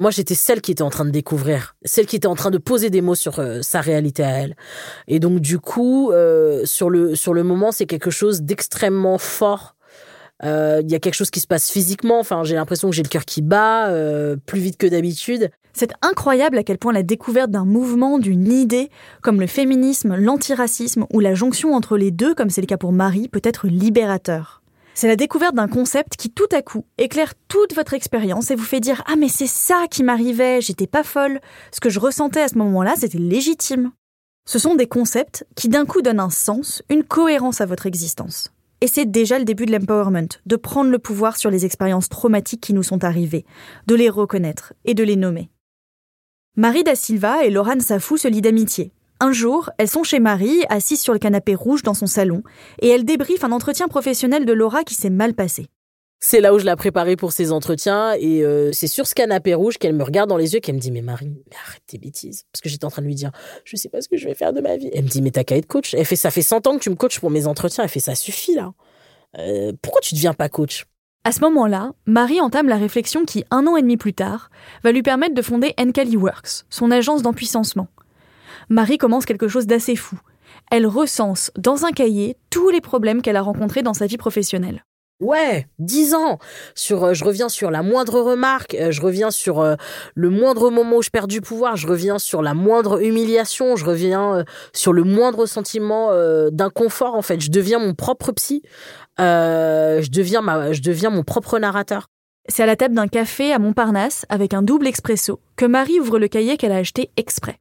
Moi, j'étais celle qui était en train de découvrir, celle qui était en train de poser des mots sur euh, sa réalité à elle. Et donc, du coup, euh, sur le sur le moment, c'est quelque chose d'extrêmement fort. Euh, il y a quelque chose qui se passe physiquement. Enfin, j'ai l'impression que j'ai le cœur qui bat plus vite que d'habitude. C'est incroyable à quel point la découverte d'un mouvement, d'une idée, comme le féminisme, l'antiracisme ou la jonction entre les deux, comme c'est le cas pour Marie, peut être libérateur. C'est la découverte d'un concept qui tout à coup éclaire toute votre expérience et vous fait dire Ah mais c'est ça qui m'arrivait, j'étais pas folle, ce que je ressentais à ce moment-là c'était légitime. Ce sont des concepts qui d'un coup donnent un sens, une cohérence à votre existence. Et c'est déjà le début de l'empowerment, de prendre le pouvoir sur les expériences traumatiques qui nous sont arrivées, de les reconnaître et de les nommer. Marie da Silva et Laurent Safou se lient d'amitié. Un jour, elles sont chez Marie, assises sur le canapé rouge dans son salon, et elles débriefent un entretien professionnel de Laura qui s'est mal passé. C'est là où je l'ai préparée pour ces entretiens, et euh, c'est sur ce canapé rouge qu'elle me regarde dans les yeux, qu'elle me dit Mais Marie, arrête tes bêtises. Parce que j'étais en train de lui dire Je sais pas ce que je vais faire de ma vie. Elle me dit Mais t'as qu'à être coach. Elle fait Ça fait 100 ans que tu me coaches pour mes entretiens. Elle fait Ça suffit là. Euh, pourquoi tu deviens pas coach? À ce moment-là, Marie entame la réflexion qui, un an et demi plus tard, va lui permettre de fonder Enkali Works, son agence d'empuissancement. Marie commence quelque chose d'assez fou. Elle recense dans un cahier tous les problèmes qu'elle a rencontrés dans sa vie professionnelle. Ouais, dix ans. Sur, euh, je reviens sur la moindre remarque, euh, je reviens sur euh, le moindre moment où je perds du pouvoir, je reviens sur la moindre humiliation, je reviens sur le moindre sentiment d'inconfort. En fait, je deviens mon propre psy, je deviens je deviens mon propre narrateur. C'est à la table d'un café à Montparnasse avec un double expresso que Marie ouvre le cahier qu'elle a acheté exprès.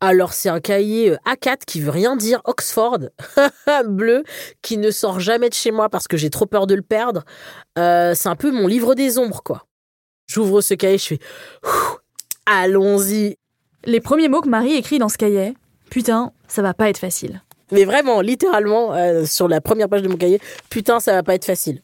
Alors c'est un cahier euh, A4 qui veut rien dire Oxford bleu qui ne sort jamais de chez moi parce que j'ai trop peur de le perdre. Euh, c'est un peu mon livre des ombres quoi. J'ouvre ce cahier, je fais allons-y. Les premiers mots que Marie écrit dans ce cahier, putain, ça va pas être facile. Mais vraiment, littéralement, euh, sur la première page de mon cahier, putain, ça va pas être facile.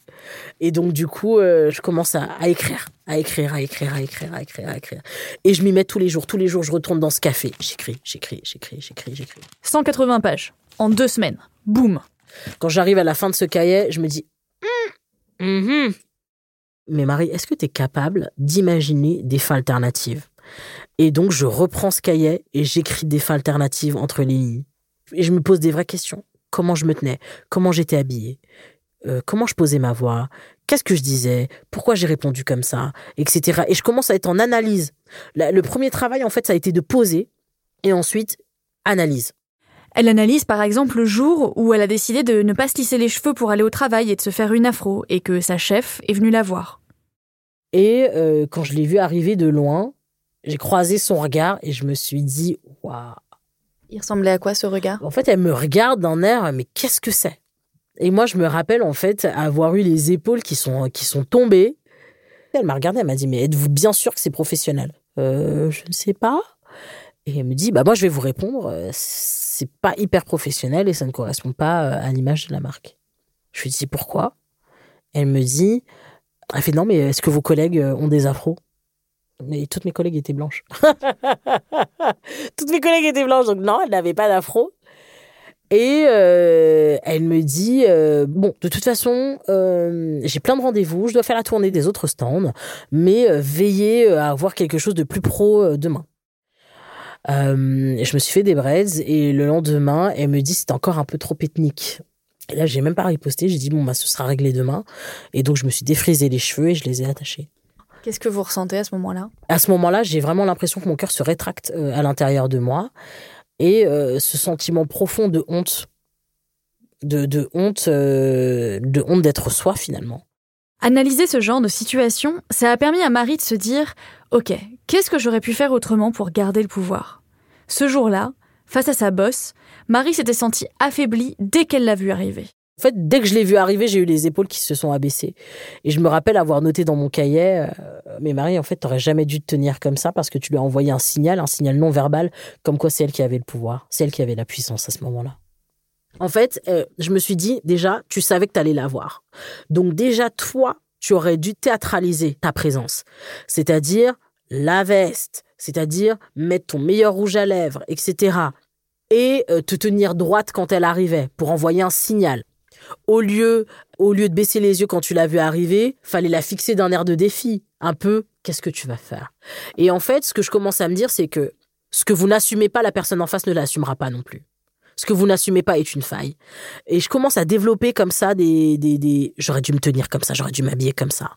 Et donc, du coup, euh, je commence à, écrire, à écrire, à écrire, à écrire, à écrire, à écrire. Et je m'y mets tous les jours. Tous les jours, je retourne dans ce café. J'écris, j'écris, j'écris, j'écris, j'écris. 180 pages. En deux semaines. Boum. Quand j'arrive à la fin de ce cahier, je me dis, hum, hum. mais Marie, est-ce que tu es capable d'imaginer des fins alternatives? Et donc, je reprends ce cahier et j'écris des fins alternatives entre les lignes. Et je me pose des vraies questions. Comment je me tenais? Comment j'étais habillée? Euh, comment je posais ma voix, qu'est-ce que je disais, pourquoi j'ai répondu comme ça, etc. Et je commence à être en analyse. le premier travail, en fait, ça a été de poser et ensuite analyse. Elle analyse par exemple le jour où elle a décidé de ne pas se lisser les cheveux pour aller au travail et de se faire une afro et que sa chef est venue la voir. Et euh, quand je l'ai vue arriver de loin, j'ai croisé son regard et je me suis dit waouh. Il ressemblait à quoi ce regard? En fait, elle me regarde d'un air mais qu'est-ce que c'est? Et moi, je me rappelle en fait avoir eu les épaules qui sont, qui sont tombées. Elle m'a regardé, elle m'a dit Mais êtes-vous bien sûr que c'est professionnel? Euh, Je ne sais pas. Et elle me dit Bah, moi, je vais vous répondre euh, c'est pas hyper professionnel et ça ne correspond pas euh, à l'image de la marque. Je lui dis Pourquoi? Elle me dit, elle fait non, mais est-ce que vos collègues euh, ont des afros? Mais toutes mes collègues étaient blanches. toutes mes collègues étaient blanches, donc non, elle n'avait pas d'afro. Et euh, elle me dit euh, bon, de toute façon, euh, j'ai plein de rendez-vous, je dois faire la tournée des autres stands, mais veillez à avoir quelque chose de plus pro demain. Euh, je me suis fait des braids et le lendemain, elle me dit c'est encore un peu trop ethnique. Et là, j'ai même pas riposté, j'ai dit bon bah ce sera réglé demain. Et donc je me suis défrisé les cheveux et je les ai attachés. Qu'est-ce que vous ressentez à ce moment-là? À ce moment-là, j'ai vraiment l'impression que mon cœur se rétracte à l'intérieur de moi et euh, ce sentiment profond de honte, de, honte, euh, de honte d'être soi finalement. Analyser ce genre de situation, ça a permis à Marie de se dire Ok, qu'est-ce que j'aurais pu faire autrement pour garder le pouvoir? Ce jour-là, face à sa bosse, Marie s'était sentie affaiblie dès qu'elle l'a vu arriver. En fait, dès que je l'ai vu arriver, j'ai eu les épaules qui se sont abaissées. Et je me rappelle avoir noté dans mon cahier, euh, mais Marie, en fait, t'aurais jamais dû te tenir comme ça parce que tu lui as envoyé un signal, un signal non verbal, comme quoi c'est elle qui avait le pouvoir, c'est elle qui avait la puissance à ce moment-là. En fait, euh, je me suis dit, déjà, tu savais que t'allais l'avoir. Donc déjà, toi, tu aurais dû théâtraliser ta présence. C'est-à-dire la veste, c'est-à-dire mettre ton meilleur rouge à lèvres, etc. Et euh, te tenir droite quand elle arrivait pour envoyer un signal. Au lieu, au lieu de baisser les yeux quand tu l'as vu arriver, fallait la fixer d'un air de défi. Un peu, qu'est-ce que tu vas faire? Et en fait, ce que je commence à me dire, c'est que ce que vous n'assumez pas, la personne en face ne l'assumera pas non plus. Ce que vous n'assumez pas est une faille. Et je commence à développer comme ça des... des, des... J'aurais dû me tenir comme ça, j'aurais dû m'habiller comme ça.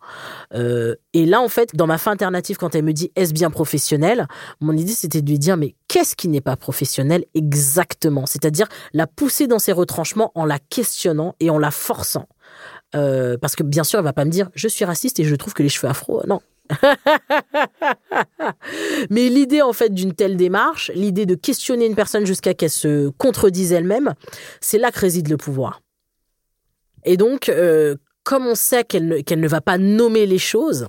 Euh, et là, en fait, dans ma fin alternative, quand elle me dit « est-ce bien professionnel ?», mon idée, c'était de lui dire « mais qu'est-ce qui n'est pas professionnel exactement ?» C'est-à-dire la pousser dans ses retranchements en la questionnant et en la forçant. Euh, parce que bien sûr, elle va pas me dire « je suis raciste et je trouve que les cheveux afro... » Non, mais l'idée en fait d'une telle démarche, l'idée de questionner une personne jusqu'à qu'elle se contredise elle-même, c'est là que réside le pouvoir. Et donc, euh, comme on sait qu'elle ne, ne va pas nommer les choses,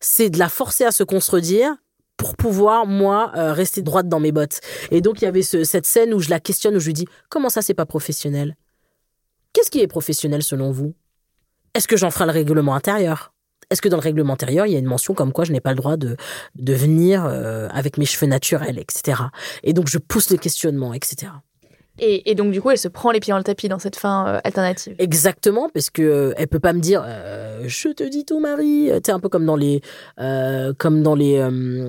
c'est de la forcer à se contredire pour pouvoir, moi, euh, rester droite dans mes bottes. Et donc, il y avait ce- cette scène où je la questionne, où je lui dis Comment ça, c'est pas professionnel? Qu'est-ce qui est professionnel selon vous? Est-ce que j'enfreins le règlement intérieur? Est-ce que dans le règlement intérieur, il y a une mention comme quoi je n'ai pas le droit de, de venir euh, avec mes cheveux naturels, etc. Et donc, je pousse le questionnement, etc. et, et donc, du coup, elle se prend les pieds dans le tapis dans cette fin euh, alternative. Exactement, parce que euh, elle peut pas me dire euh, je te dis tout Marie, tu sais un peu comme dans les comme dans les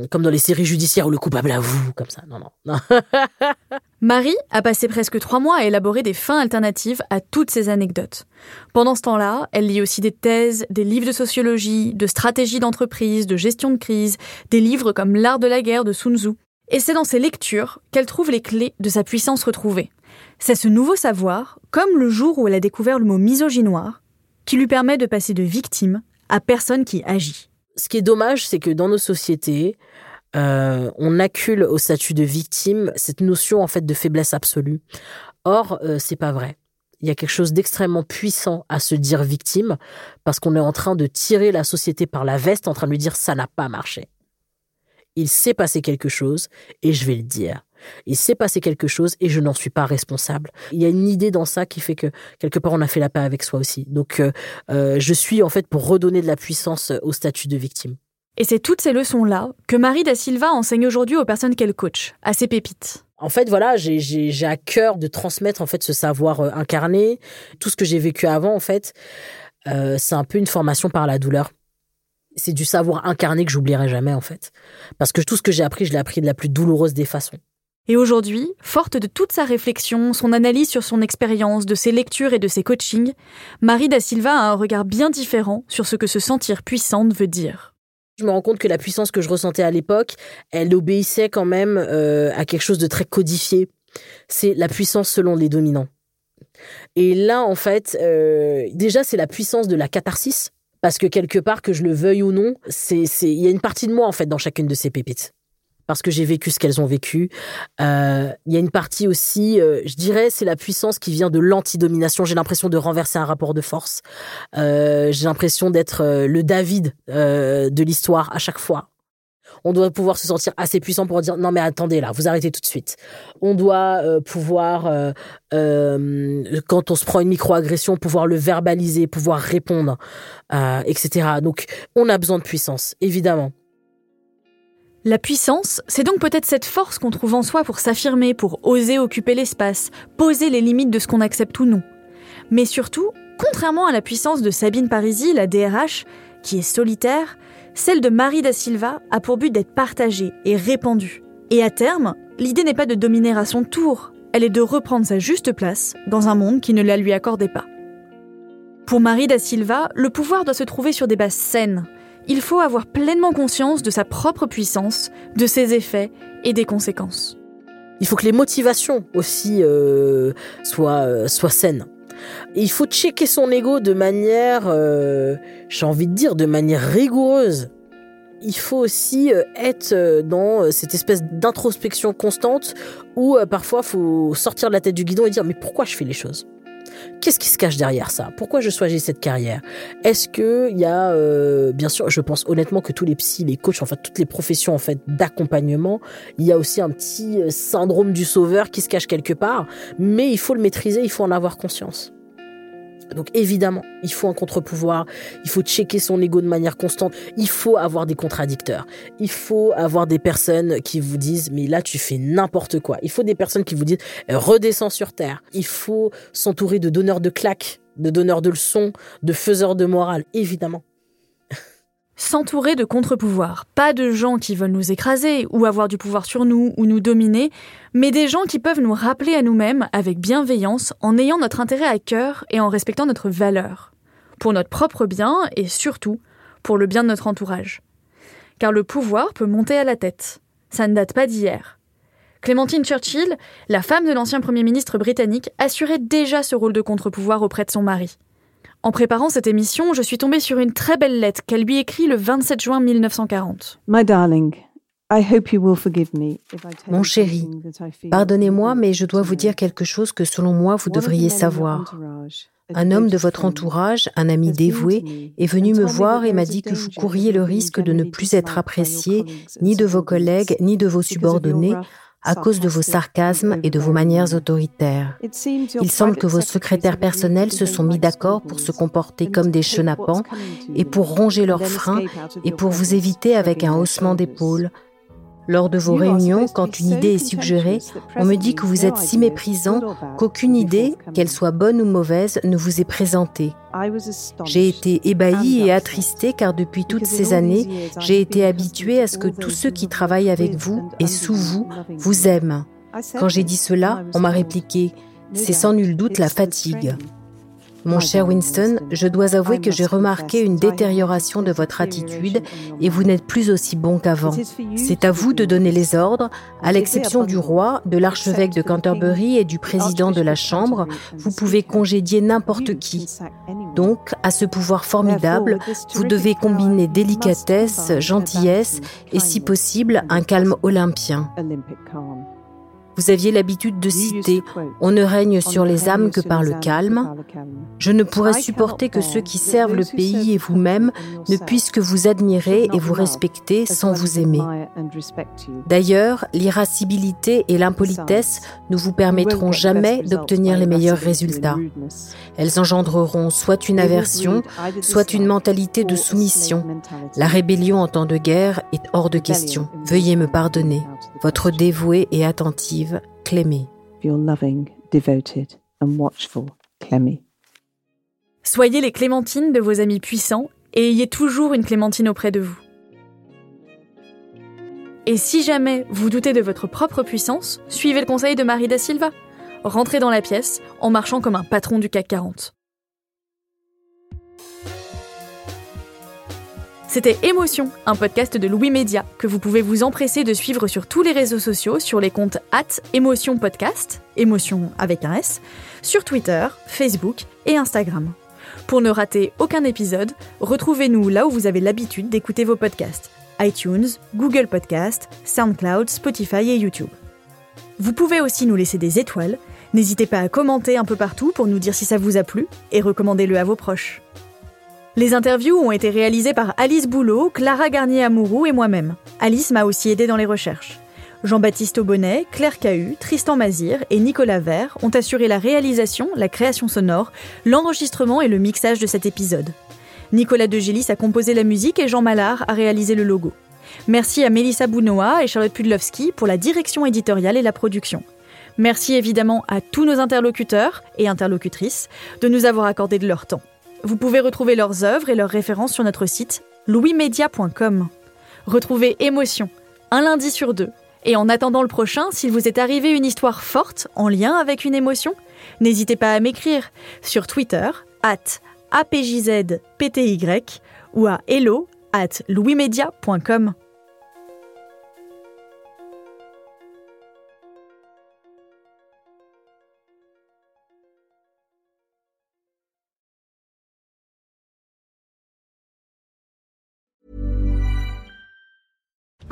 comme dans les séries judiciaires où le coupable avoue comme ça. Non non. non. Marie a passé presque trois mois à élaborer des fins alternatives à toutes ces anecdotes. Pendant ce temps-là, elle lit aussi des thèses, des livres de sociologie, de stratégie d'entreprise, de gestion de crise, des livres comme L'art de la guerre de Sun Tzu. Et c'est dans ces lectures qu'elle trouve les clés de sa puissance retrouvée. C'est ce nouveau savoir, comme le jour où elle a découvert le mot misogynoir, qui lui permet de passer de victime à personne qui agit. Ce qui est dommage, c'est que dans nos sociétés, euh, on accule au statut de victime cette notion en fait de faiblesse absolue. Or, euh, c'est pas vrai. Il y a quelque chose d'extrêmement puissant à se dire victime parce qu'on est en train de tirer la société par la veste, en train de lui dire ça n'a pas marché. Il s'est passé quelque chose et je vais le dire. Il s'est passé quelque chose et je n'en suis pas responsable. Il y a une idée dans ça qui fait que quelque part on a fait la paix avec soi aussi. Donc euh, euh, je suis en fait pour redonner de la puissance au statut de victime. Et c'est toutes ces leçons-là que Marie da Silva enseigne aujourd'hui aux personnes qu'elle coach, à ses pépites. En fait, voilà, j'ai à cœur de transmettre en fait ce savoir euh, incarné, tout ce que j'ai vécu avant en fait. euh, c'est un peu une formation par la douleur. C'est du savoir incarné que j'oublierai jamais en fait, parce que tout ce que j'ai appris, je l'ai appris de la plus douloureuse des façons. Et aujourd'hui, forte de toute sa réflexion, son analyse sur son expérience, de ses lectures et de ses coachings, Marie da Silva a un regard bien différent sur ce que se sentir puissante veut dire. Je me rends compte que la puissance que je ressentais à l'époque, elle obéissait quand même euh, à quelque chose de très codifié. C'est la puissance selon les dominants. Et là, en fait, euh, déjà, c'est la puissance de la catharsis, parce que quelque part, que je le veuille ou non, c'est, c'est, il y a une partie de moi en fait dans chacune de ces pépites. Parce que j'ai vécu ce qu'elles ont vécu. Euh, Il y a une partie aussi, euh, je dirais, c'est la puissance qui vient de l'antidomination. J'ai l'impression de renverser un rapport de force. Euh, j'ai l'impression d'être le David de l'histoire à chaque fois. On doit pouvoir se sentir assez puissant pour dire non mais attendez là, vous arrêtez tout de suite. On doit pouvoir, quand on se prend une microagression, pouvoir le verbaliser, pouvoir répondre, etc. Donc on a besoin de puissance, évidemment. La puissance, c'est donc peut-être cette force qu'on trouve en soi pour s'affirmer, pour oser occuper l'espace, poser les limites de ce qu'on accepte ou non. Mais surtout, contrairement à la puissance de Sabine Parisi, la DRH, qui est solitaire, celle de Marie da Silva a pour but d'être partagée et répandue. Et à terme, l'idée n'est pas de dominer à son tour, elle est de reprendre sa juste place dans un monde qui ne la lui accordait pas. Pour Marie da Silva, le pouvoir doit se trouver sur des bases saines, il faut avoir pleinement conscience de sa propre puissance, de ses effets et des conséquences. Il faut que les motivations aussi euh, soient, euh, soient saines. il faut checker son ego de manière, euh, j'ai envie de dire, de manière rigoureuse. Il faut aussi être dans cette espèce d'introspection constante où parfois il faut sortir de la tête du guidon et dire mais pourquoi je fais les choses? Qu'est-ce qui se cache derrière ça? Pourquoi je choisis cette carrière? Est-ce que il y a, euh, bien sûr, je pense honnêtement que tous les psys, les coachs, enfin toutes les professions en fait d'accompagnement, il y a aussi un petit euh, syndrome du sauveur qui se cache quelque part, mais il faut le maîtriser, il faut en avoir conscience. Donc évidemment, il faut un contre-pouvoir, il faut checker son ego de manière constante, il faut avoir des contradicteurs, il faut avoir des personnes qui vous disent mais là tu fais n'importe quoi, il faut des personnes qui vous disent redescends sur terre, il faut s'entourer de donneurs de claques, de donneurs de leçons, de faiseurs de morale, évidemment. S'entourer de contre-pouvoirs, pas de gens qui veulent nous écraser ou avoir du pouvoir sur nous ou nous dominer, mais des gens qui peuvent nous rappeler à nous-mêmes avec bienveillance en ayant notre intérêt à cœur et en respectant notre valeur, pour notre propre bien et surtout pour le bien de notre entourage. Car le pouvoir peut monter à la tête. Ça ne date pas d'hier. Clémentine Churchill, la femme de l'ancien Premier ministre britannique, assurait déjà ce rôle de contre-pouvoir auprès de son mari. En préparant cette émission, je suis tombée sur une très belle lettre qu'elle lui écrit le 27 juin 1940. Mon chéri, pardonnez-moi, mais je dois vous dire quelque chose que selon moi vous devriez savoir. Un homme de votre entourage, un ami dévoué, est venu me voir et m'a dit que vous courriez le risque de ne plus être apprécié ni de vos collègues ni de vos subordonnés à cause de vos sarcasmes et de vos manières autoritaires. Il semble que vos secrétaires personnels se sont mis d'accord pour se comporter comme des chenapans et pour ronger leurs freins et pour vous éviter avec un haussement d'épaule, lors de vos réunions, quand une idée est suggérée, on me dit que vous êtes si méprisant qu'aucune idée, qu'elle soit bonne ou mauvaise, ne vous est présentée. J'ai été ébahi et attristé car depuis toutes ces années, j'ai été habitué à ce que tous ceux qui travaillent avec vous et sous vous vous aiment. Quand j'ai dit cela, on m'a répliqué, c'est sans nul doute la fatigue. Mon cher Winston, je dois avouer que j'ai remarqué une détérioration de votre attitude et vous n'êtes plus aussi bon qu'avant. C'est à vous de donner les ordres, à l'exception du roi, de l'archevêque de Canterbury et du président de la Chambre, vous pouvez congédier n'importe qui. Donc, à ce pouvoir formidable, vous devez combiner délicatesse, gentillesse et, si possible, un calme olympien. Vous aviez l'habitude de citer ⁇ On ne règne sur les âmes que par le calme ⁇ Je ne pourrais supporter que ceux qui servent le pays et vous-même ne puissent que vous admirer et vous respecter sans vous aimer. D'ailleurs, l'irascibilité et l'impolitesse ne vous permettront jamais d'obtenir les meilleurs résultats. Elles engendreront soit une aversion, soit une mentalité de soumission. La rébellion en temps de guerre est hors de question. Veuillez me pardonner. Votre dévouée et attentive, Clémée. Soyez les clémentines de vos amis puissants et ayez toujours une clémentine auprès de vous. Et si jamais vous doutez de votre propre puissance, suivez le conseil de Marie da Silva. Rentrez dans la pièce en marchant comme un patron du CAC 40. C'était Émotion, un podcast de Louis Média que vous pouvez vous empresser de suivre sur tous les réseaux sociaux sur les comptes at Émotion Podcast, émotion avec un S, sur Twitter, Facebook et Instagram. Pour ne rater aucun épisode, retrouvez-nous là où vous avez l'habitude d'écouter vos podcasts iTunes, Google Podcast, SoundCloud, Spotify et YouTube. Vous pouvez aussi nous laisser des étoiles. N'hésitez pas à commenter un peu partout pour nous dire si ça vous a plu et recommandez-le à vos proches. Les interviews ont été réalisées par Alice Boulot, Clara Garnier-Amouroux et moi-même. Alice m'a aussi aidé dans les recherches. Jean-Baptiste Aubonnet, Claire Cahu, Tristan Mazir et Nicolas Vert ont assuré la réalisation, la création sonore, l'enregistrement et le mixage de cet épisode. Nicolas Degélis a composé la musique et Jean Mallard a réalisé le logo. Merci à Mélissa Bounoa et Charlotte Pudlowski pour la direction éditoriale et la production. Merci évidemment à tous nos interlocuteurs et interlocutrices de nous avoir accordé de leur temps. Vous pouvez retrouver leurs œuvres et leurs références sur notre site louismedia.com. Retrouvez Émotion, un lundi sur deux. Et en attendant le prochain, s'il vous est arrivé une histoire forte en lien avec une émotion, n'hésitez pas à m'écrire sur Twitter, at apjzpty ou à hello at louismedia.com.